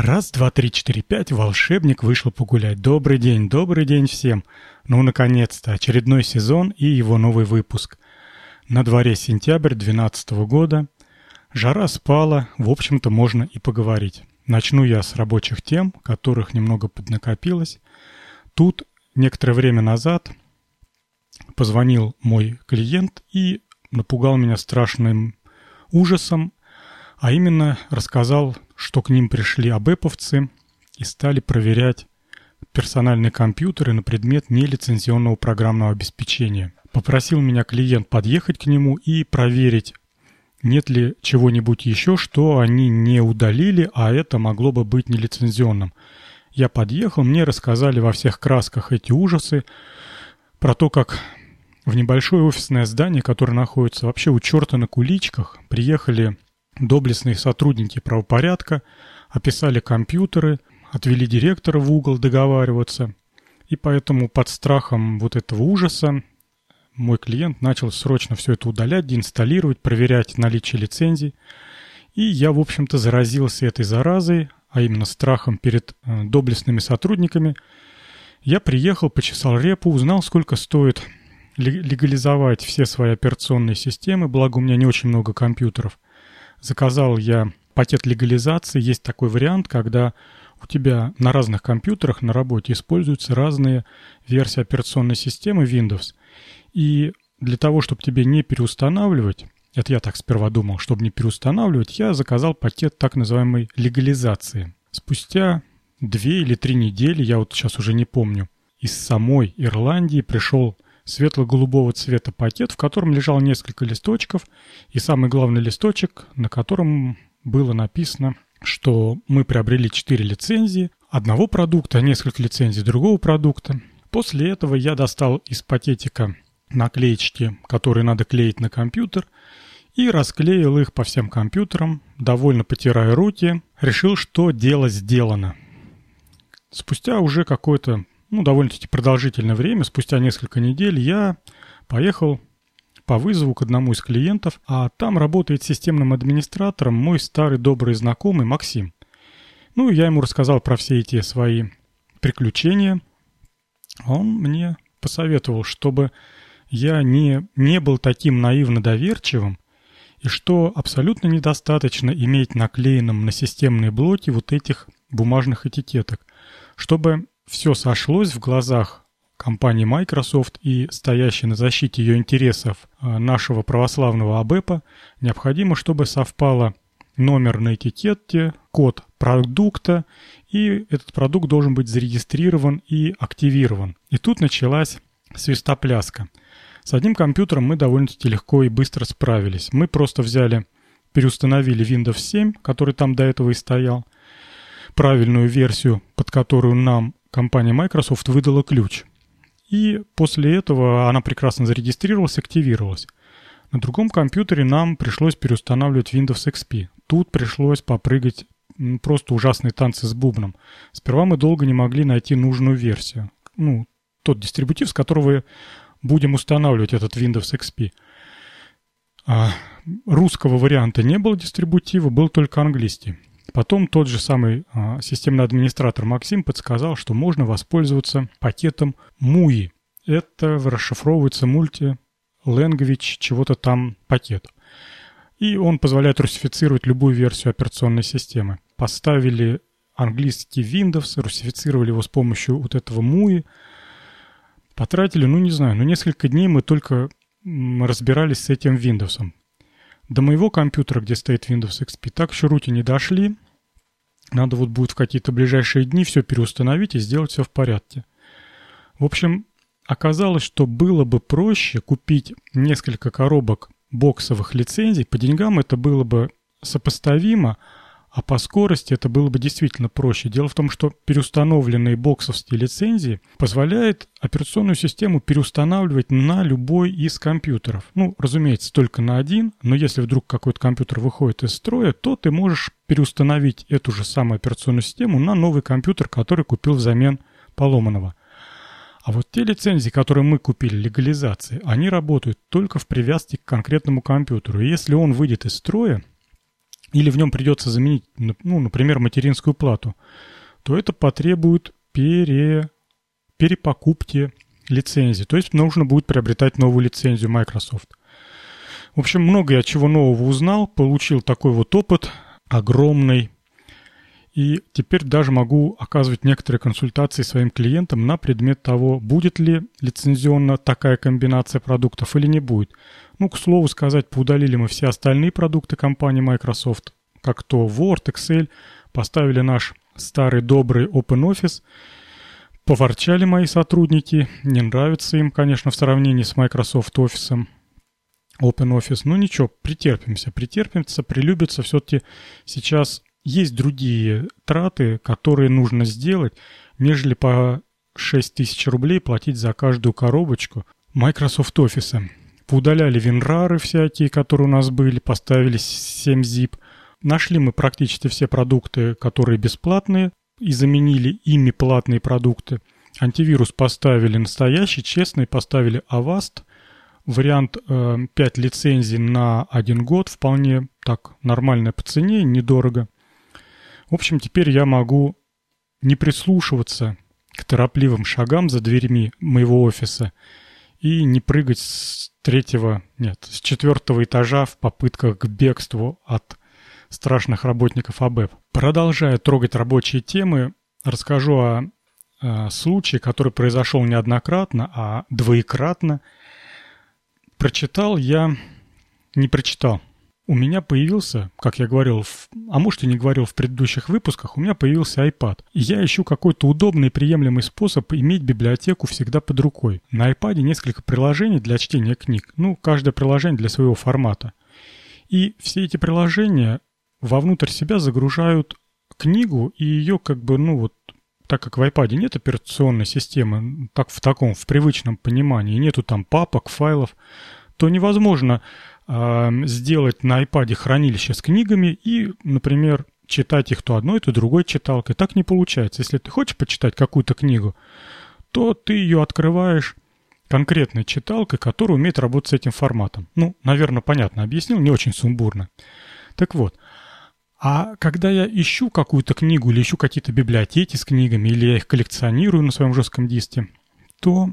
Раз, два, три, четыре, пять, волшебник вышел погулять. Добрый день, добрый день всем. Ну, наконец-то, очередной сезон и его новый выпуск. На дворе сентябрь 2012 года. Жара спала, в общем-то, можно и поговорить. Начну я с рабочих тем, которых немного поднакопилось. Тут некоторое время назад позвонил мой клиент и напугал меня страшным ужасом, а именно рассказал что к ним пришли абэповцы и стали проверять персональные компьютеры на предмет нелицензионного программного обеспечения. Попросил меня клиент подъехать к нему и проверить, нет ли чего-нибудь еще, что они не удалили, а это могло бы быть нелицензионным. Я подъехал, мне рассказали во всех красках эти ужасы, про то, как в небольшое офисное здание, которое находится вообще у черта на куличках, приехали Доблестные сотрудники правопорядка описали компьютеры, отвели директора в угол договариваться. И поэтому под страхом вот этого ужаса мой клиент начал срочно все это удалять, деинсталлировать, проверять наличие лицензий. И я, в общем-то, заразился этой заразой, а именно страхом перед э, доблестными сотрудниками. Я приехал, почесал репу, узнал, сколько стоит легализовать все свои операционные системы, благо у меня не очень много компьютеров – Заказал я пакет легализации. Есть такой вариант, когда у тебя на разных компьютерах на работе используются разные версии операционной системы Windows. И для того, чтобы тебе не переустанавливать, это я так сперва думал, чтобы не переустанавливать, я заказал пакет так называемой легализации. Спустя две или три недели, я вот сейчас уже не помню, из самой Ирландии пришел светло-голубого цвета пакет, в котором лежало несколько листочков, и самый главный листочек, на котором было написано, что мы приобрели 4 лицензии одного продукта, несколько лицензий другого продукта. После этого я достал из пакетика наклеечки, которые надо клеить на компьютер, и расклеил их по всем компьютерам, довольно потирая руки, решил, что дело сделано. Спустя уже какое-то ну, довольно-таки продолжительное время, спустя несколько недель, я поехал по вызову к одному из клиентов, а там работает системным администратором мой старый добрый знакомый Максим. Ну, я ему рассказал про все эти свои приключения. Он мне посоветовал, чтобы я не, не был таким наивно доверчивым, и что абсолютно недостаточно иметь наклеенным на системные блоки вот этих бумажных этикеток, чтобы все сошлось в глазах компании Microsoft и стоящей на защите ее интересов э, нашего православного АБЭПа, необходимо, чтобы совпало номер на этикетке, код продукта, и этот продукт должен быть зарегистрирован и активирован. И тут началась свистопляска. С одним компьютером мы довольно-таки легко и быстро справились. Мы просто взяли, переустановили Windows 7, который там до этого и стоял, правильную версию, под которую нам компания Microsoft выдала ключ. И после этого она прекрасно зарегистрировалась, активировалась. На другом компьютере нам пришлось переустанавливать Windows XP. Тут пришлось попрыгать просто ужасные танцы с бубном. Сперва мы долго не могли найти нужную версию. Ну, тот дистрибутив, с которого будем устанавливать этот Windows XP. А русского варианта не было дистрибутива, был только английский. Потом тот же самый а, системный администратор Максим подсказал, что можно воспользоваться пакетом MUI. Это расшифровывается multi-language чего-то там пакет. И он позволяет русифицировать любую версию операционной системы. Поставили английский Windows, русифицировали его с помощью вот этого MUI. Потратили, ну не знаю, ну несколько дней мы только разбирались с этим Windows. До моего компьютера, где стоит Windows XP, так еще руки не дошли. Надо вот будет в какие-то ближайшие дни все переустановить и сделать все в порядке. В общем, оказалось, что было бы проще купить несколько коробок боксовых лицензий. По деньгам это было бы сопоставимо, а по скорости это было бы действительно проще. Дело в том, что переустановленные боксовские лицензии позволяют операционную систему переустанавливать на любой из компьютеров. Ну, разумеется, только на один, но если вдруг какой-то компьютер выходит из строя, то ты можешь переустановить эту же самую операционную систему на новый компьютер, который купил взамен поломанного. А вот те лицензии, которые мы купили, легализации, они работают только в привязке к конкретному компьютеру. И если он выйдет из строя, или в нем придется заменить, ну, например, материнскую плату, то это потребует пере, перепокупки лицензии. То есть нужно будет приобретать новую лицензию Microsoft. В общем, много я чего нового узнал, получил такой вот опыт огромный. И теперь даже могу оказывать некоторые консультации своим клиентам на предмет того, будет ли лицензионно такая комбинация продуктов или не будет. Ну, к слову сказать, поудалили мы все остальные продукты компании Microsoft, как то Word, Excel, поставили наш старый добрый OpenOffice, поворчали мои сотрудники, не нравится им, конечно, в сравнении с Microsoft Office, OpenOffice. Ну ничего, претерпимся, претерпимся, прилюбится. Все-таки сейчас есть другие траты, которые нужно сделать, нежели по 6 тысяч рублей платить за каждую коробочку Microsoft Office. Поудаляли винрары всякие, которые у нас были, поставили 7 zip. Нашли мы практически все продукты, которые бесплатные, и заменили ими платные продукты. Антивирус поставили настоящий, честный, поставили Avast. Вариант э, 5 лицензий на один год, вполне так нормальная по цене, недорого. В общем, теперь я могу не прислушиваться к торопливым шагам за дверьми моего офиса и не прыгать с третьего, нет, с четвертого этажа в попытках к бегству от страшных работников АБЭП. Продолжая трогать рабочие темы, расскажу о, о случае, который произошел неоднократно, а двоекратно. Прочитал я, не прочитал, у меня появился, как я говорил, в, а может и не говорил в предыдущих выпусках, у меня появился iPad. Я ищу какой-то удобный приемлемый способ иметь библиотеку всегда под рукой. На iPad несколько приложений для чтения книг. Ну, каждое приложение для своего формата. И все эти приложения вовнутрь себя загружают книгу и ее как бы, ну вот, так как в iPad нет операционной системы, так в таком, в привычном понимании, нету там папок, файлов, то невозможно сделать на iPad хранилище с книгами и, например, читать их то одной, то другой читалкой. Так не получается. Если ты хочешь почитать какую-то книгу, то ты ее открываешь конкретной читалкой, которая умеет работать с этим форматом. Ну, наверное, понятно объяснил, не очень сумбурно. Так вот, а когда я ищу какую-то книгу или ищу какие-то библиотеки с книгами, или я их коллекционирую на своем жестком диске, то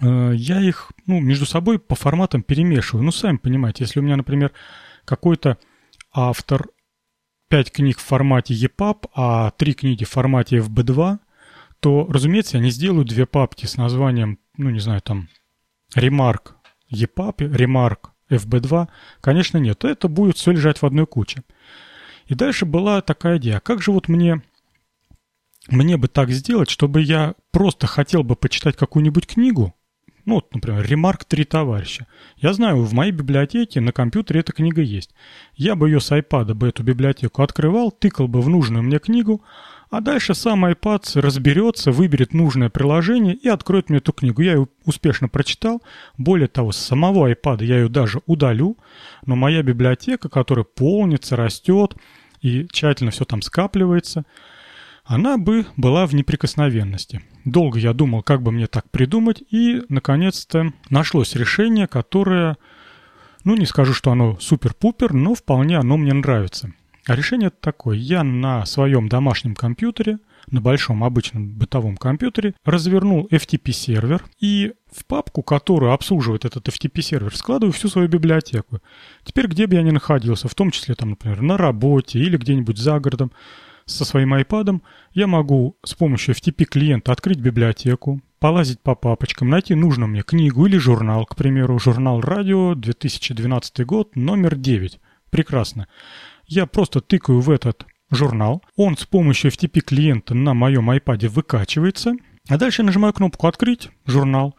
я их ну, между собой по форматам перемешиваю. Ну, сами понимаете, если у меня, например, какой-то автор 5 книг в формате EPUB, а 3 книги в формате FB2, то, разумеется, я не сделаю две папки с названием, ну, не знаю, там, Remark EPUB, Remark FB2. Конечно, нет. Это будет все лежать в одной куче. И дальше была такая идея. Как же вот мне мне бы так сделать, чтобы я просто хотел бы почитать какую-нибудь книгу, ну, вот, например, «Ремарк три товарища». Я знаю, в моей библиотеке на компьютере эта книга есть. Я бы ее с iPad бы эту библиотеку открывал, тыкал бы в нужную мне книгу, а дальше сам iPad разберется, выберет нужное приложение и откроет мне эту книгу. Я ее успешно прочитал. Более того, с самого iPad я ее даже удалю, но моя библиотека, которая полнится, растет и тщательно все там скапливается – она бы была в неприкосновенности. Долго я думал, как бы мне так придумать, и, наконец-то, нашлось решение, которое, ну, не скажу, что оно супер-пупер, но вполне оно мне нравится. А решение такое. Я на своем домашнем компьютере, на большом обычном бытовом компьютере, развернул FTP-сервер и в папку, которую обслуживает этот FTP-сервер, складываю всю свою библиотеку. Теперь, где бы я ни находился, в том числе, там, например, на работе или где-нибудь за городом, со своим iPad я могу с помощью FTP-клиента открыть библиотеку, полазить по папочкам, найти нужную мне книгу или журнал, к примеру, журнал «Радио», 2012 год, номер 9. Прекрасно. Я просто тыкаю в этот журнал, он с помощью FTP-клиента на моем iPad выкачивается, а дальше нажимаю кнопку «Открыть журнал»,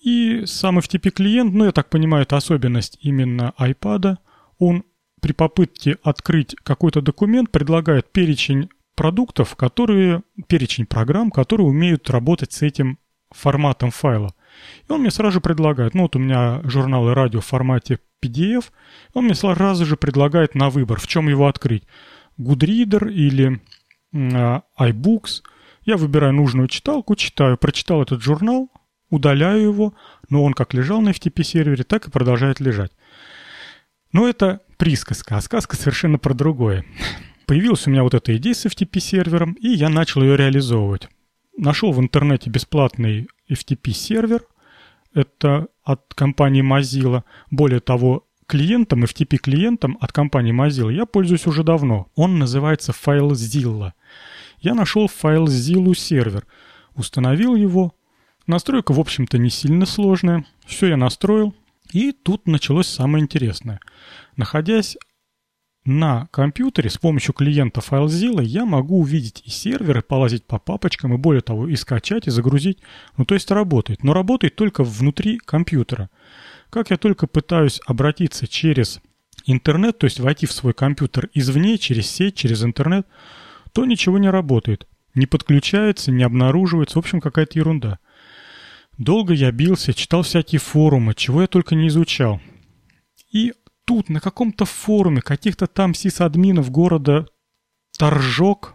и сам FTP-клиент, ну, я так понимаю, это особенность именно iPad, он при попытке открыть какой-то документ предлагает перечень продуктов, которые, перечень программ, которые умеют работать с этим форматом файла. И он мне сразу же предлагает, ну вот у меня журналы радио в формате PDF, он мне сразу же предлагает на выбор, в чем его открыть. Goodreader или э, iBooks. Я выбираю нужную читалку, читаю, прочитал этот журнал, удаляю его, но он как лежал на FTP сервере, так и продолжает лежать. Но это присказка, а сказка совершенно про другое. Появилась у меня вот эта идея с FTP-сервером, и я начал ее реализовывать. Нашел в интернете бесплатный FTP-сервер, это от компании Mozilla. Более того, клиентом, FTP-клиентом от компании Mozilla я пользуюсь уже давно. Он называется FileZilla. Я нашел FileZilla сервер, установил его. Настройка, в общем-то, не сильно сложная. Все я настроил. И тут началось самое интересное. Находясь на компьютере с помощью клиента FileZilla я могу увидеть и серверы, полазить по папочкам, и более того, и скачать, и загрузить. Ну, то есть работает. Но работает только внутри компьютера. Как я только пытаюсь обратиться через интернет, то есть войти в свой компьютер извне, через сеть, через интернет, то ничего не работает. Не подключается, не обнаруживается. В общем, какая-то ерунда. Долго я бился, читал всякие форумы, чего я только не изучал. И тут, на каком-то форуме каких-то там сисадминов города Торжок,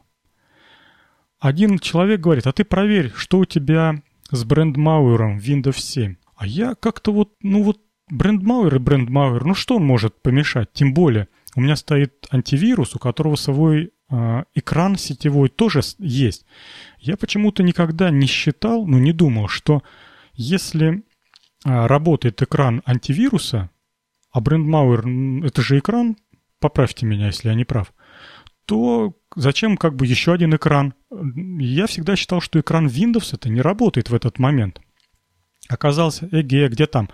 один человек говорит, а ты проверь, что у тебя с брендмауэром Windows 7. А я как-то вот, ну вот, брендмауэр и брендмауэр, ну что он может помешать? Тем более, у меня стоит антивирус, у которого свой э, экран сетевой тоже есть. Я почему-то никогда не считал, ну не думал, что если э, работает экран антивируса, а брендмауэр — это же экран, поправьте меня, если я не прав, то зачем как бы еще один экран? Я всегда считал, что экран Windows это не работает в этот момент. Оказался, эге, где там?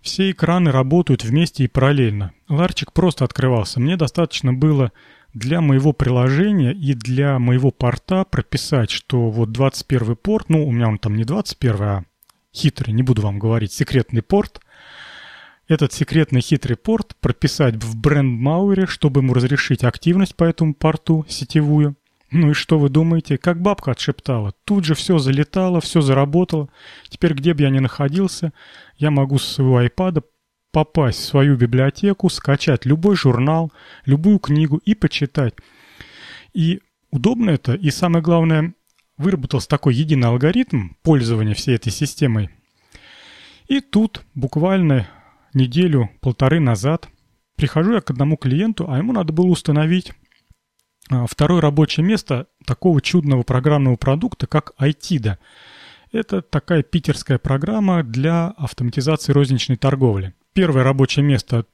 Все экраны работают вместе и параллельно. Ларчик просто открывался. Мне достаточно было для моего приложения и для моего порта прописать, что вот 21 порт, ну, у меня он там не 21, а хитрый, не буду вам говорить, секретный порт, этот секретный хитрый порт прописать в бренд-мауэре, чтобы ему разрешить активность по этому порту сетевую. Ну и что вы думаете? Как бабка отшептала. Тут же все залетало, все заработало. Теперь где бы я ни находился, я могу с своего айпада попасть в свою библиотеку, скачать любой журнал, любую книгу и почитать. И удобно это, и самое главное, выработался такой единый алгоритм пользования всей этой системой. И тут буквально неделю-полторы назад прихожу я к одному клиенту, а ему надо было установить а, второе рабочее место такого чудного программного продукта, как ITIDA. Это такая питерская программа для автоматизации розничной торговли. Первое рабочее место,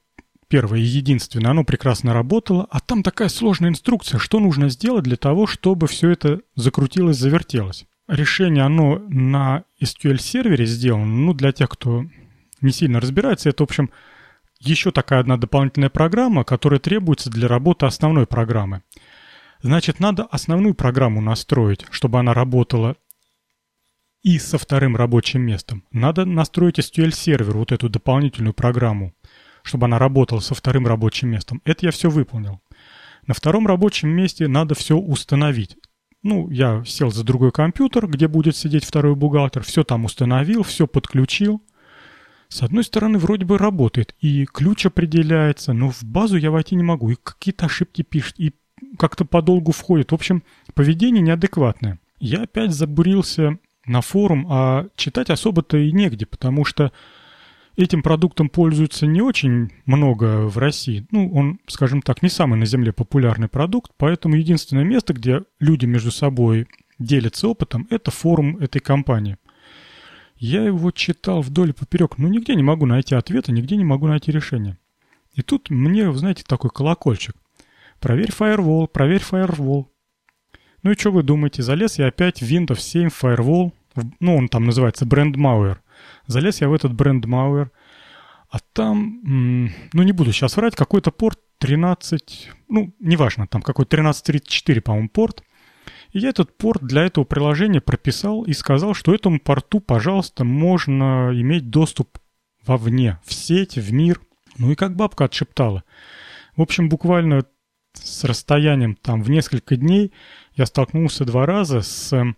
первое и единственное, оно прекрасно работало, а там такая сложная инструкция, что нужно сделать для того, чтобы все это закрутилось, завертелось. Решение, оно на SQL-сервере сделано, ну, для тех, кто не сильно разбирается, это, в общем, еще такая одна дополнительная программа, которая требуется для работы основной программы. Значит, надо основную программу настроить, чтобы она работала и со вторым рабочим местом. Надо настроить SQL-сервер, вот эту дополнительную программу, чтобы она работала со вторым рабочим местом. Это я все выполнил. На втором рабочем месте надо все установить. Ну, я сел за другой компьютер, где будет сидеть второй бухгалтер, все там установил, все подключил. С одной стороны, вроде бы работает, и ключ определяется, но в базу я войти не могу, и какие-то ошибки пишет, и как-то подолгу входит. В общем, поведение неадекватное. Я опять забурился на форум, а читать особо-то и негде, потому что этим продуктом пользуются не очень много в России. Ну, он, скажем так, не самый на Земле популярный продукт, поэтому единственное место, где люди между собой делятся опытом, это форум этой компании. Я его читал вдоль и поперек, но нигде не могу найти ответа, нигде не могу найти решения. И тут мне, знаете, такой колокольчик. Проверь Firewall, проверь Firewall. Ну и что вы думаете? Залез я опять в Windows 7 Firewall. Ну, он там называется Malware. Залез я в этот бренд Malware. А там, ну не буду сейчас врать, какой-то порт 13, ну, неважно, там какой 1334, по-моему, порт. И я этот порт для этого приложения прописал и сказал, что этому порту, пожалуйста, можно иметь доступ вовне, в сеть, в мир. Ну и как бабка отшептала. В общем, буквально с расстоянием там в несколько дней я столкнулся два раза с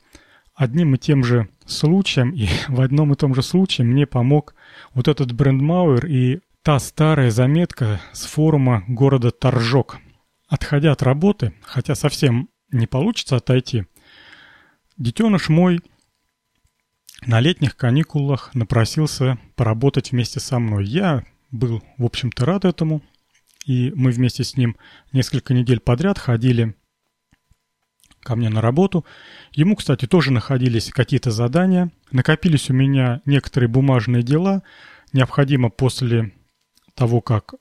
одним и тем же случаем, и в одном и том же случае мне помог вот этот брендмауэр и та старая заметка с форума города Торжок. Отходя от работы, хотя совсем не получится отойти, детеныш мой на летних каникулах напросился поработать вместе со мной. Я был, в общем-то, рад этому, и мы вместе с ним несколько недель подряд ходили ко мне на работу. Ему, кстати, тоже находились какие-то задания. Накопились у меня некоторые бумажные дела. Необходимо после того, как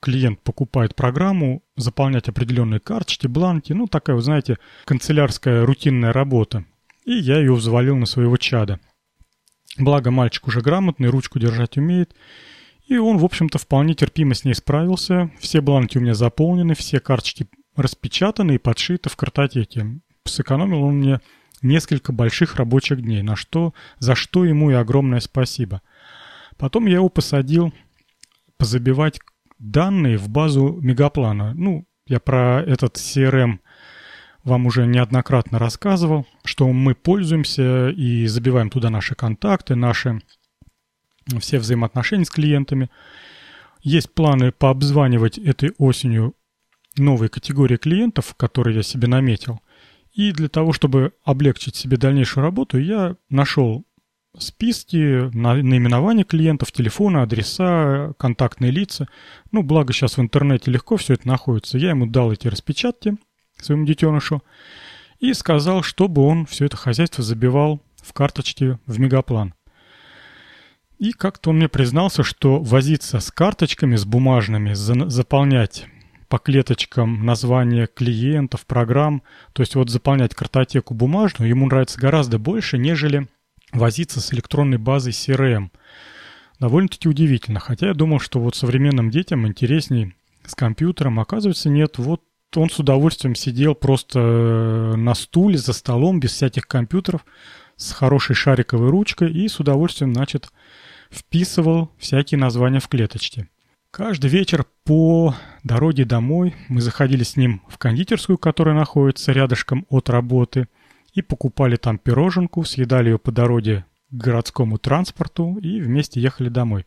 клиент покупает программу, заполнять определенные карточки, бланки. Ну, такая, вы знаете, канцелярская рутинная работа. И я ее взвалил на своего чада. Благо, мальчик уже грамотный, ручку держать умеет. И он, в общем-то, вполне терпимо с ней справился. Все бланки у меня заполнены, все карточки распечатаны и подшиты в картотеке. Сэкономил он мне несколько больших рабочих дней, на что, за что ему и огромное спасибо. Потом я его посадил позабивать данные в базу Мегаплана. Ну, я про этот CRM вам уже неоднократно рассказывал, что мы пользуемся и забиваем туда наши контакты, наши все взаимоотношения с клиентами. Есть планы пообзванивать этой осенью новые категории клиентов, которые я себе наметил. И для того, чтобы облегчить себе дальнейшую работу, я нашел списки, наименования клиентов, телефоны, адреса, контактные лица. Ну, благо сейчас в интернете легко все это находится. Я ему дал эти распечатки своему детенышу и сказал, чтобы он все это хозяйство забивал в карточки в мегаплан. И как-то он мне признался, что возиться с карточками, с бумажными, заполнять по клеточкам названия клиентов, программ, то есть вот заполнять картотеку бумажную, ему нравится гораздо больше, нежели возиться с электронной базой CRM. Довольно-таки удивительно, хотя я думал, что вот современным детям интересней с компьютером, оказывается нет, вот он с удовольствием сидел просто э, на стуле, за столом, без всяких компьютеров, с хорошей шариковой ручкой и с удовольствием, значит, вписывал всякие названия в клеточки. Каждый вечер по дороге домой мы заходили с ним в кондитерскую, которая находится рядышком от работы – и покупали там пироженку, съедали ее по дороге к городскому транспорту и вместе ехали домой.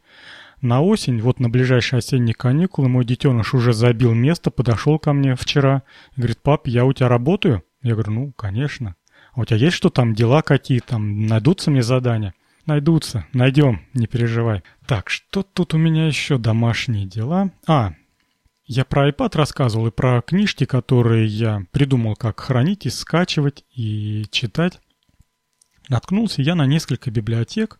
На осень, вот на ближайшие осенние каникулы, мой детеныш уже забил место, подошел ко мне вчера и говорит, пап, я у тебя работаю? Я говорю, ну, конечно. А у тебя есть что там, дела какие там, найдутся мне задания? Найдутся, найдем, не переживай. Так, что тут у меня еще домашние дела? А, я про iPad рассказывал и про книжки, которые я придумал, как хранить и скачивать и читать. Наткнулся я на несколько библиотек,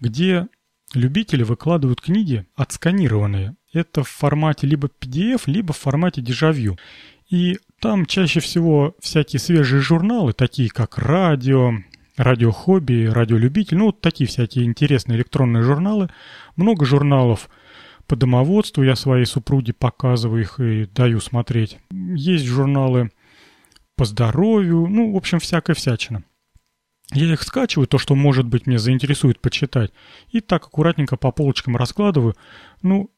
где любители выкладывают книги отсканированные. Это в формате либо PDF, либо в формате дежавю. И там чаще всего всякие свежие журналы, такие как радио, радиохобби, радиолюбитель, ну вот такие всякие интересные электронные журналы. Много журналов – по домоводству я своей супруге показываю их и даю смотреть. Есть журналы по здоровью, ну, в общем, всякая всячина. Я их скачиваю, то, что, может быть, мне заинтересует почитать, и так аккуратненько по полочкам раскладываю. Ну,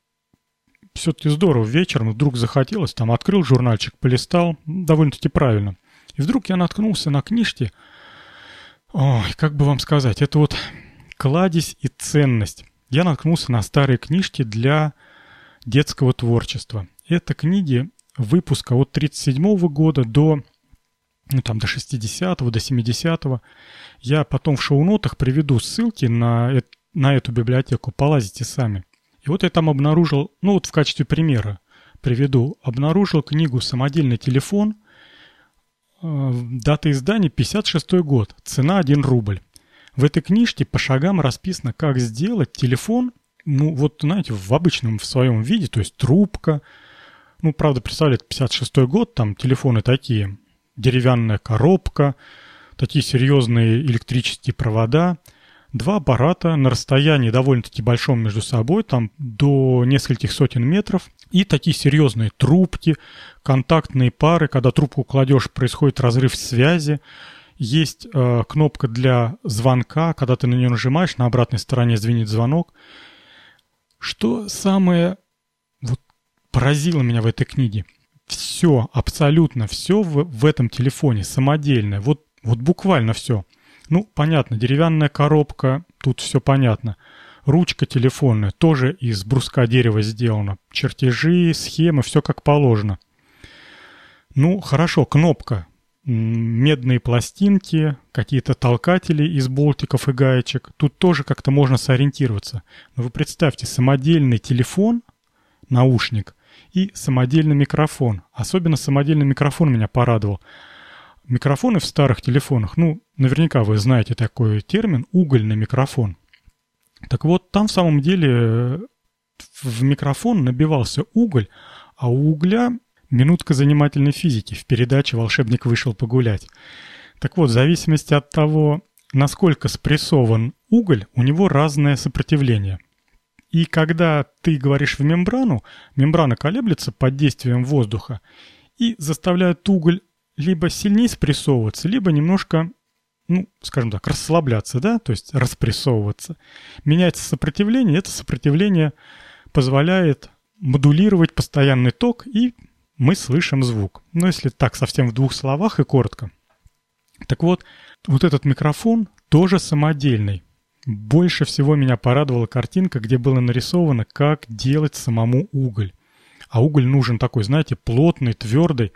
все-таки здорово, вечером вдруг захотелось, там открыл журнальчик, полистал, довольно-таки правильно. И вдруг я наткнулся на книжки, ой, как бы вам сказать, это вот кладезь и ценность я наткнулся на старые книжки для детского творчества. Это книги выпуска от 37 года до ну, там, до 60-го, до 70-го. Я потом в шоу-нотах приведу ссылки на, на эту библиотеку, полазите сами. И вот я там обнаружил, ну вот в качестве примера приведу, обнаружил книгу «Самодельный телефон», дата издания 56 год, цена 1 рубль. В этой книжке по шагам расписано, как сделать телефон, ну вот, знаете, в обычном в своем виде, то есть трубка. Ну, правда, представляет 56 год, там телефоны такие, деревянная коробка, такие серьезные электрические провода, два аппарата на расстоянии довольно-таки большом между собой, там до нескольких сотен метров, и такие серьезные трубки, контактные пары, когда трубку кладешь, происходит разрыв связи, есть э, кнопка для звонка, когда ты на нее нажимаешь, на обратной стороне звенит звонок. Что самое вот, поразило меня в этой книге? Все, абсолютно все в, в этом телефоне самодельное. Вот, вот буквально все. Ну, понятно, деревянная коробка, тут все понятно. Ручка телефонная, тоже из бруска дерева сделана. Чертежи, схемы, все как положено. Ну, хорошо, кнопка медные пластинки, какие-то толкатели из болтиков и гаечек. Тут тоже как-то можно сориентироваться. Но вы представьте, самодельный телефон, наушник и самодельный микрофон. Особенно самодельный микрофон меня порадовал. Микрофоны в старых телефонах, ну, наверняка вы знаете такой термин, угольный микрофон. Так вот, там в самом деле э, в микрофон набивался уголь, а у угля минутка занимательной физики в передаче «Волшебник вышел погулять». Так вот, в зависимости от того, насколько спрессован уголь, у него разное сопротивление. И когда ты говоришь в мембрану, мембрана колеблется под действием воздуха и заставляет уголь либо сильнее спрессовываться, либо немножко, ну, скажем так, расслабляться, да, то есть распрессовываться. Меняется сопротивление, это сопротивление позволяет модулировать постоянный ток, и мы слышим звук. Но если так совсем в двух словах и коротко. Так вот, вот этот микрофон тоже самодельный. Больше всего меня порадовала картинка, где было нарисовано, как делать самому уголь. А уголь нужен такой, знаете, плотный, твердый.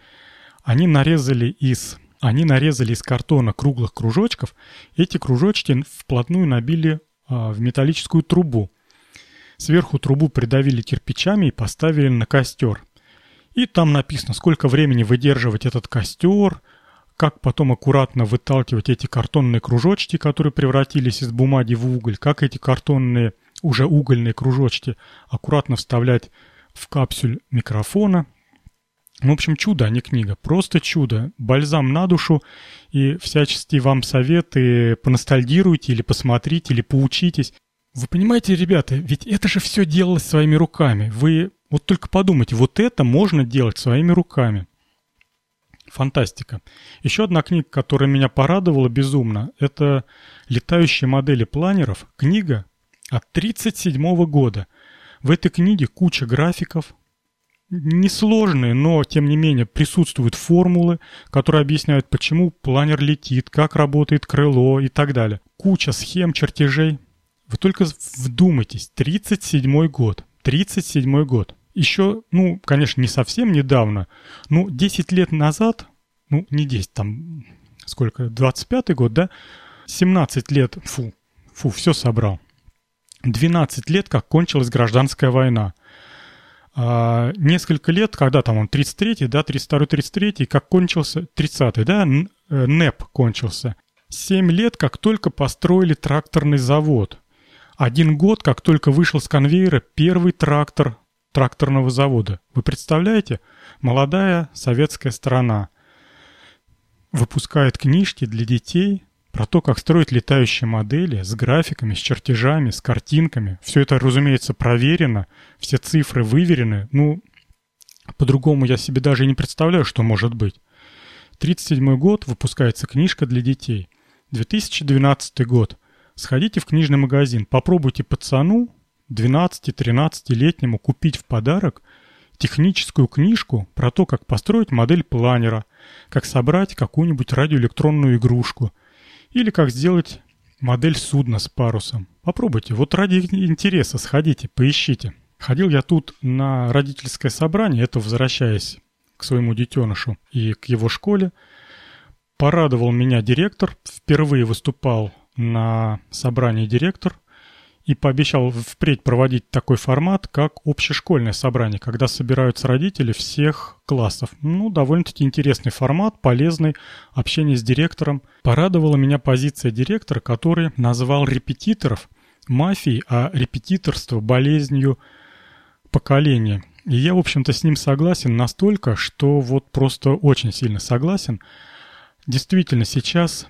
Они нарезали из, они нарезали из картона круглых кружочков. Эти кружочки вплотную набили а, в металлическую трубу. Сверху трубу придавили кирпичами и поставили на костер. И там написано, сколько времени выдерживать этот костер, как потом аккуратно выталкивать эти картонные кружочки, которые превратились из бумаги в уголь, как эти картонные, уже угольные кружочки аккуратно вставлять в капсюль микрофона. В общем, чудо, а не книга. Просто чудо. Бальзам на душу. И всячески вам советы поностальгируйте или посмотрите, или поучитесь. Вы понимаете, ребята, ведь это же все делалось своими руками. Вы вот только подумайте, вот это можно делать своими руками. Фантастика. Еще одна книга, которая меня порадовала безумно, это «Летающие модели планеров». Книга от 1937 года. В этой книге куча графиков, несложные, но тем не менее присутствуют формулы, которые объясняют, почему планер летит, как работает крыло и так далее. Куча схем, чертежей. Вы только вдумайтесь, 37 год. 37 год еще, ну, конечно, не совсем недавно, ну, 10 лет назад, ну, не 10, там, сколько, 25-й год, да, 17 лет, фу, фу, все собрал. 12 лет, как кончилась гражданская война. А, несколько лет, когда там он 33-й, да, 32-й, 33-й, как кончился, 30-й, да, э, НЭП кончился. 7 лет, как только построили тракторный завод. Один год, как только вышел с конвейера первый трактор тракторного завода. Вы представляете? Молодая советская страна выпускает книжки для детей про то, как строить летающие модели с графиками, с чертежами, с картинками. Все это, разумеется, проверено, все цифры выверены. Ну, по-другому я себе даже не представляю, что может быть. 37 год выпускается книжка для детей. 2012 год. Сходите в книжный магазин, попробуйте пацану 12-13-летнему купить в подарок техническую книжку про то, как построить модель планера, как собрать какую-нибудь радиоэлектронную игрушку или как сделать модель судна с парусом. Попробуйте, вот ради интереса сходите, поищите. Ходил я тут на родительское собрание, это возвращаясь к своему детенышу и к его школе. Порадовал меня директор, впервые выступал на собрании директор – и пообещал впредь проводить такой формат, как общешкольное собрание, когда собираются родители всех классов. Ну, довольно-таки интересный формат, полезный, общение с директором. Порадовала меня позиция директора, который назвал репетиторов мафией, а репетиторство болезнью поколения. И я, в общем-то, с ним согласен настолько, что вот просто очень сильно согласен. Действительно, сейчас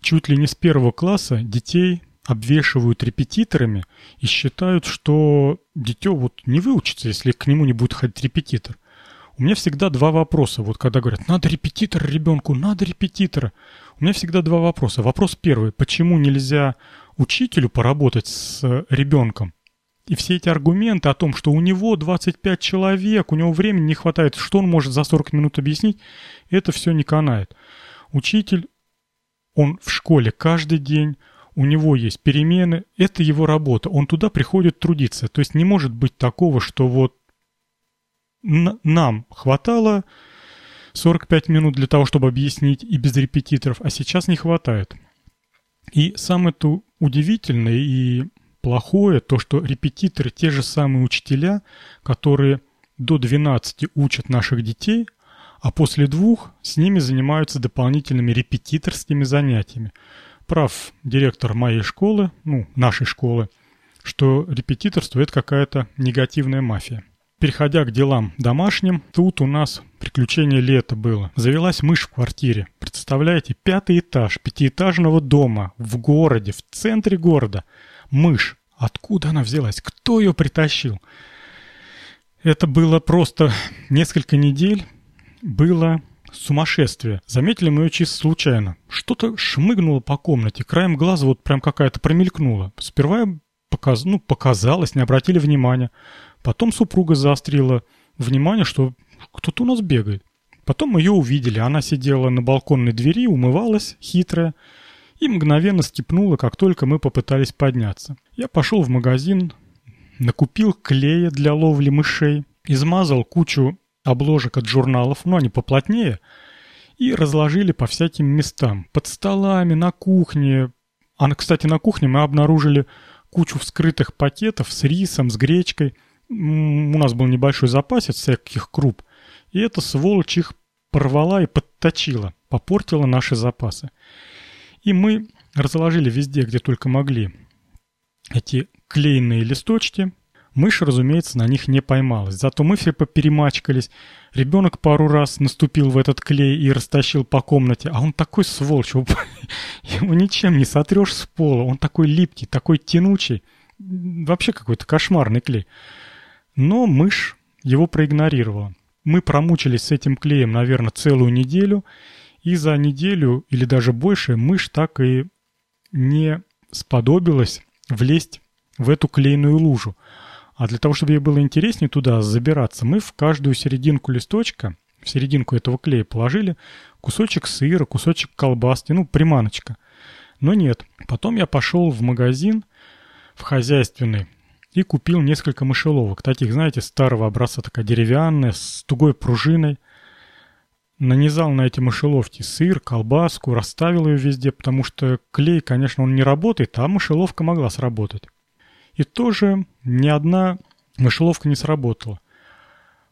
чуть ли не с первого класса детей обвешивают репетиторами и считают, что дитё вот не выучится, если к нему не будет ходить репетитор. У меня всегда два вопроса. Вот когда говорят, надо репетитор ребенку, надо репетитора. У меня всегда два вопроса. Вопрос первый. Почему нельзя учителю поработать с ребенком? И все эти аргументы о том, что у него 25 человек, у него времени не хватает, что он может за 40 минут объяснить, это все не канает. Учитель, он в школе каждый день, у него есть перемены, это его работа, он туда приходит трудиться. То есть не может быть такого, что вот нам хватало 45 минут для того, чтобы объяснить и без репетиторов, а сейчас не хватает. И самое то удивительное и плохое, то, что репетиторы те же самые учителя, которые до 12 учат наших детей, а после двух с ними занимаются дополнительными репетиторскими занятиями. Прав директор моей школы, ну, нашей школы, что репетиторство – это какая-то негативная мафия. Переходя к делам домашним, тут у нас приключение лета было. Завелась мышь в квартире. Представляете, пятый этаж пятиэтажного дома в городе, в центре города. Мышь. Откуда она взялась? Кто ее притащил? Это было просто несколько недель. Было сумасшествие. Заметили мы ее чисто случайно. Что-то шмыгнуло по комнате. Краем глаза вот прям какая-то промелькнула. Сперва показ... ну, показалось, не обратили внимания. Потом супруга заострила внимание, что кто-то у нас бегает. Потом мы ее увидели. Она сидела на балконной двери, умывалась, хитрая, и мгновенно скипнула, как только мы попытались подняться. Я пошел в магазин, накупил клея для ловли мышей, измазал кучу обложек от журналов, но они поплотнее, и разложили по всяким местам. Под столами, на кухне. А, кстати, на кухне мы обнаружили кучу вскрытых пакетов с рисом, с гречкой – у нас был небольшой запасец всяких круп, и эта сволочь их порвала и подточила, попортила наши запасы. И мы разложили везде, где только могли, эти клейные листочки. Мышь, разумеется, на них не поймалась. Зато мы все поперемачкались. Ребенок пару раз наступил в этот клей и растащил по комнате. А он такой сволочь, его ничем не сотрешь с пола. Он такой липкий, такой тянучий. Вообще какой-то кошмарный клей. Но мышь его проигнорировала. Мы промучились с этим клеем, наверное, целую неделю, и за неделю или даже больше мышь так и не сподобилась влезть в эту клейную лужу. А для того, чтобы ей было интереснее туда забираться, мы в каждую серединку листочка, в серединку этого клея положили кусочек сыра, кусочек колбаски, ну, приманочка. Но нет. Потом я пошел в магазин, в хозяйственный, и купил несколько мышеловок, таких, знаете, старого образца, такая деревянная, с тугой пружиной. Нанизал на эти мышеловки сыр, колбаску, расставил ее везде, потому что клей, конечно, он не работает, а мышеловка могла сработать. И тоже ни одна мышеловка не сработала.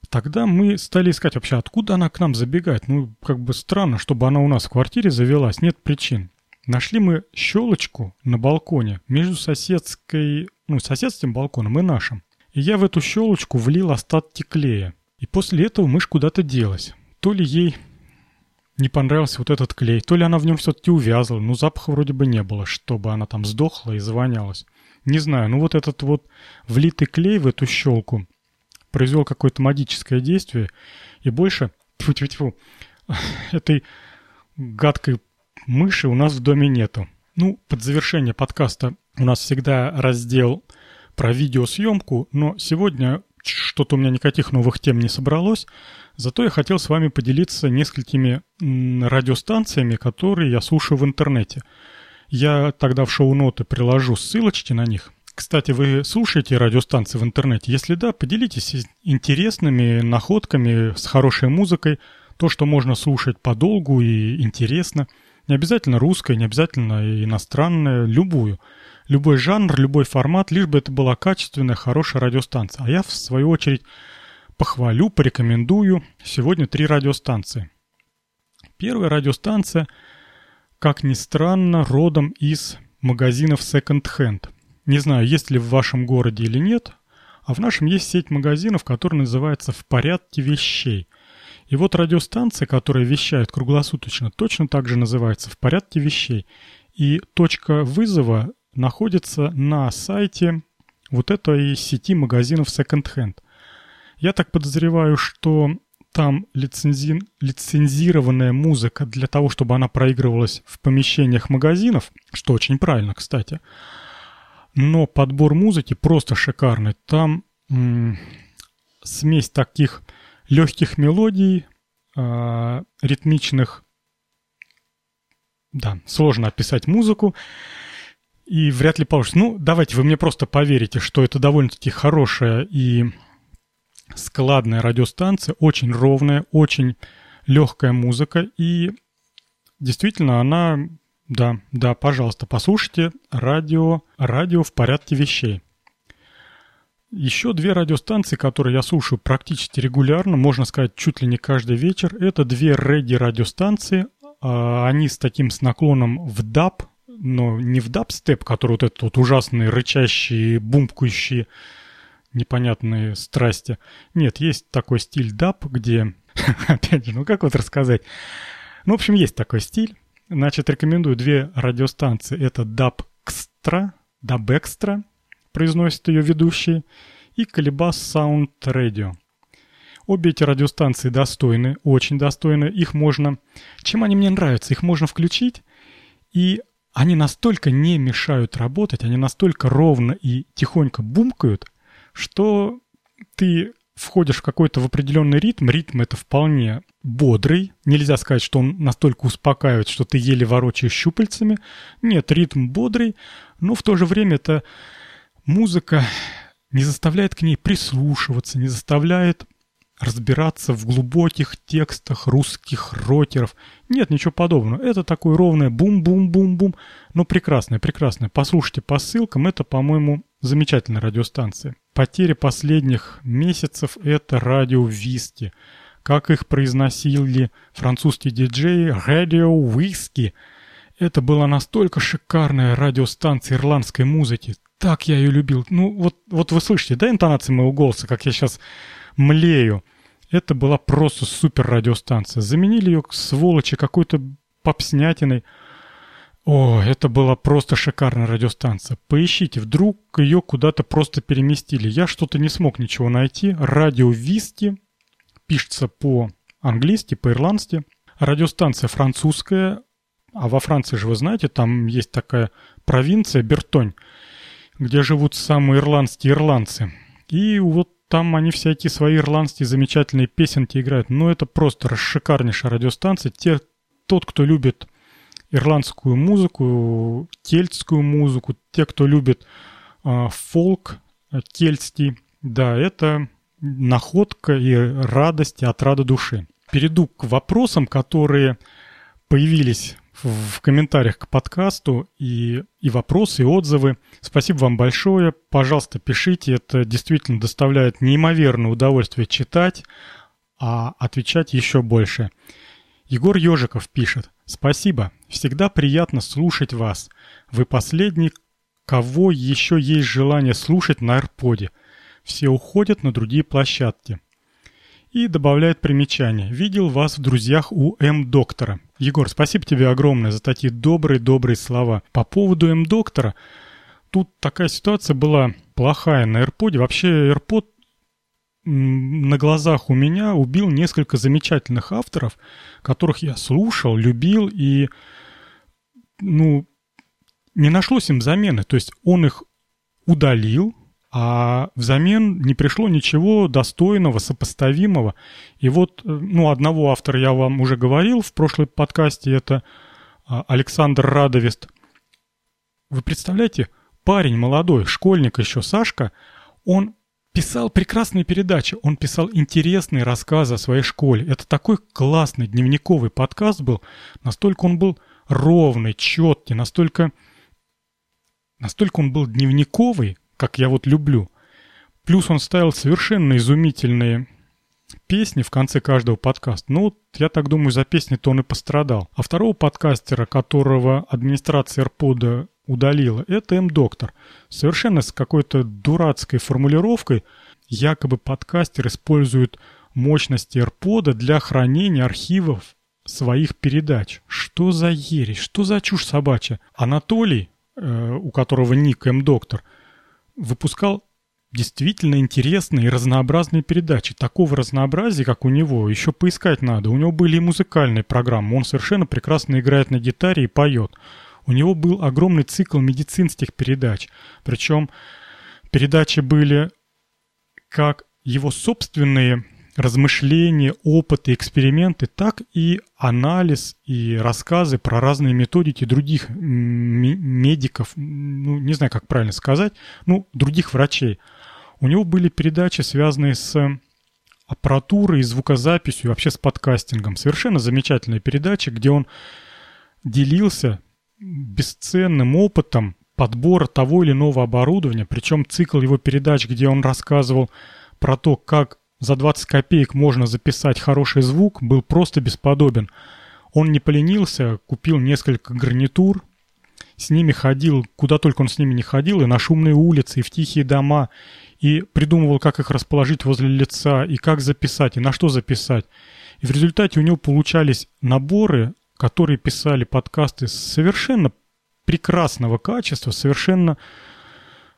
Тогда мы стали искать вообще, откуда она к нам забегает. Ну, как бы странно, чтобы она у нас в квартире завелась, нет причин. Нашли мы щелочку на балконе между соседской, ну, соседским балконом и нашим. И я в эту щелочку влил остатки клея. И после этого мышь куда-то делась. То ли ей не понравился вот этот клей, то ли она в нем все-таки увязла, но запаха вроде бы не было, чтобы она там сдохла и завонялась. Не знаю, ну вот этот вот влитый клей в эту щелку произвел какое-то магическое действие, и больше, тьфу -тьфу -тьфу, этой гадкой мыши у нас в доме нету. Ну, под завершение подкаста у нас всегда раздел про видеосъемку, но сегодня что-то у меня никаких новых тем не собралось. Зато я хотел с вами поделиться несколькими радиостанциями, которые я слушаю в интернете. Я тогда в шоу-ноты приложу ссылочки на них. Кстати, вы слушаете радиостанции в интернете? Если да, поделитесь интересными находками с хорошей музыкой, то, что можно слушать подолгу и интересно – не обязательно русская, не обязательно иностранная, любую. Любой жанр, любой формат, лишь бы это была качественная, хорошая радиостанция. А я, в свою очередь, похвалю, порекомендую сегодня три радиостанции. Первая радиостанция, как ни странно, родом из магазинов Hand. Не знаю, есть ли в вашем городе или нет, а в нашем есть сеть магазинов, которая называется «В порядке вещей». И вот радиостанция, которая вещает круглосуточно, точно так же называется «В порядке вещей». И точка вызова находится на сайте вот этой сети магазинов Hand. Я так подозреваю, что там лицензи... лицензированная музыка для того, чтобы она проигрывалась в помещениях магазинов, что очень правильно, кстати. Но подбор музыки просто шикарный. Там м- смесь таких легких мелодий, э, ритмичных. Да, сложно описать музыку. И вряд ли получится. Ну, давайте вы мне просто поверите, что это довольно-таки хорошая и складная радиостанция, очень ровная, очень легкая музыка. И действительно, она... Да, да, пожалуйста, послушайте радио, радио в порядке вещей. Еще две радиостанции, которые я слушаю практически регулярно, можно сказать, чуть ли не каждый вечер, это две регги-радиостанции. А, они с таким с наклоном в даб, но не в дабстеп, который вот этот вот ужасный, рычащий, бумкающий, непонятные страсти. Нет, есть такой стиль даб, где... Опять же, ну как вот рассказать? Ну, в общем, есть такой стиль. Значит, рекомендую две радиостанции. Это Dub Extra, Dub Extra, произносит ее ведущий, и Колебас Sound Radio. Обе эти радиостанции достойны, очень достойны. Их можно... Чем они мне нравятся? Их можно включить, и они настолько не мешают работать, они настолько ровно и тихонько бумкают, что ты входишь в какой-то в определенный ритм, ритм это вполне бодрый, нельзя сказать, что он настолько успокаивает, что ты еле ворочаешь щупальцами. Нет, ритм бодрый, но в то же время это музыка не заставляет к ней прислушиваться, не заставляет разбираться в глубоких текстах русских рокеров. Нет, ничего подобного. Это такое ровное бум-бум-бум-бум, но прекрасное, прекрасное. Послушайте по ссылкам, это, по-моему, замечательная радиостанция. Потеря последних месяцев — это радио Виски. Как их произносили французские диджеи «Радио Виски». Это была настолько шикарная радиостанция ирландской музыки. Так я ее любил. Ну, вот, вот вы слышите, да, интонации моего голоса, как я сейчас млею. Это была просто супер радиостанция. Заменили ее, сволочи, какой-то попснятиной. О, это была просто шикарная радиостанция. Поищите, вдруг ее куда-то просто переместили. Я что-то не смог ничего найти. Радио Висти пишется по-английски, по-ирландски. Радиостанция французская, а во Франции же вы знаете, там есть такая провинция Бертонь, где живут самые ирландские ирландцы. И вот там они всякие свои ирландские замечательные песенки играют. Но это просто шикарнейшая радиостанция. Те, тот, кто любит ирландскую музыку, кельтскую музыку, те, кто любит э, фолк кельтский, да, это находка и радость, и отрада души. Перейду к вопросам, которые появились в комментариях к подкасту, и, и вопросы, и отзывы. Спасибо вам большое. Пожалуйста, пишите. Это действительно доставляет неимоверное удовольствие читать, а отвечать еще больше. Егор Ежиков пишет. Спасибо. Всегда приятно слушать вас. Вы последний, кого еще есть желание слушать на AirPod. Все уходят на другие площадки. И добавляет примечание. Видел вас в друзьях у М-доктора. Егор, спасибо тебе огромное за такие добрые-добрые слова. По поводу М-доктора, тут такая ситуация была плохая на AirPod. Вообще AirPod на глазах у меня убил несколько замечательных авторов, которых я слушал, любил и, ну, не нашлось им замены. То есть он их удалил, а взамен не пришло ничего достойного, сопоставимого. И вот, ну, одного автора я вам уже говорил в прошлом подкасте, это а, Александр Радовест. Вы представляете, парень молодой, школьник еще, Сашка, он писал прекрасные передачи, он писал интересные рассказы о своей школе. Это такой классный дневниковый подкаст был, настолько он был ровный, четкий, настолько, настолько он был дневниковый, как я вот люблю. Плюс он ставил совершенно изумительные песни в конце каждого подкаста. Ну, вот, я так думаю, за песни-то он и пострадал. А второго подкастера, которого администрация AirPod удалила, это М-доктор. Совершенно с какой-то дурацкой формулировкой якобы подкастер использует мощности AirPod для хранения архивов своих передач. Что за ересь? Что за чушь собачья? Анатолий, э, у которого ник М-доктор, выпускал действительно интересные и разнообразные передачи. Такого разнообразия, как у него, еще поискать надо. У него были и музыкальные программы. Он совершенно прекрасно играет на гитаре и поет. У него был огромный цикл медицинских передач. Причем передачи были как его собственные размышления, опыты, эксперименты, так и анализ и рассказы про разные методики других медиков, ну, не знаю, как правильно сказать, ну, других врачей. У него были передачи, связанные с аппаратурой, звукозаписью, вообще с подкастингом. Совершенно замечательная передача, где он делился бесценным опытом подбора того или иного оборудования, причем цикл его передач, где он рассказывал про то, как за 20 копеек можно записать хороший звук, был просто бесподобен. Он не поленился, купил несколько гарнитур, с ними ходил, куда только он с ними не ходил, и на шумные улицы, и в тихие дома, и придумывал, как их расположить возле лица, и как записать, и на что записать. И в результате у него получались наборы, которые писали подкасты совершенно прекрасного качества, совершенно,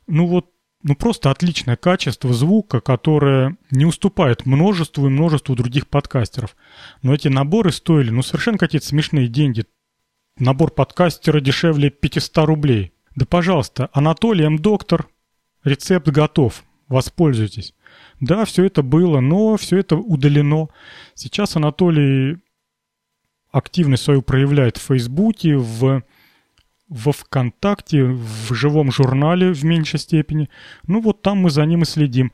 ну вот, ну просто отличное качество звука, которое не уступает множеству и множеству других подкастеров. Но эти наборы стоили, ну совершенно какие-то смешные деньги. Набор подкастера дешевле 500 рублей. Да пожалуйста, Анатолий М. Доктор, рецепт готов, воспользуйтесь. Да, все это было, но все это удалено. Сейчас Анатолий активность свою проявляет в Фейсбуке, в во ВКонтакте, в живом журнале в меньшей степени. Ну вот там мы за ним и следим.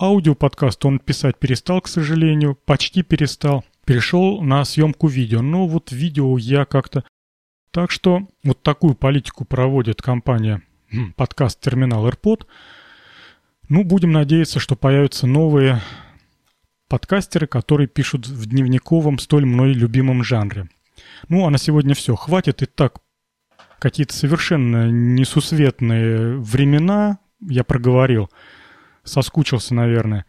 Аудиоподкаст он писать перестал, к сожалению, почти перестал. Перешел на съемку видео. Но вот видео я как-то... Так что вот такую политику проводит компания подкаст Терминал AirPod. Ну, будем надеяться, что появятся новые подкастеры, которые пишут в дневниковом, столь мной любимом жанре. Ну, а на сегодня все. Хватит и так какие-то совершенно несусветные времена я проговорил. Соскучился, наверное.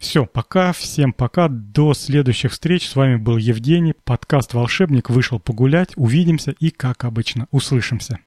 Все, пока, всем пока, до следующих встреч. С вами был Евгений, подкаст «Волшебник» вышел погулять. Увидимся и, как обычно, услышимся.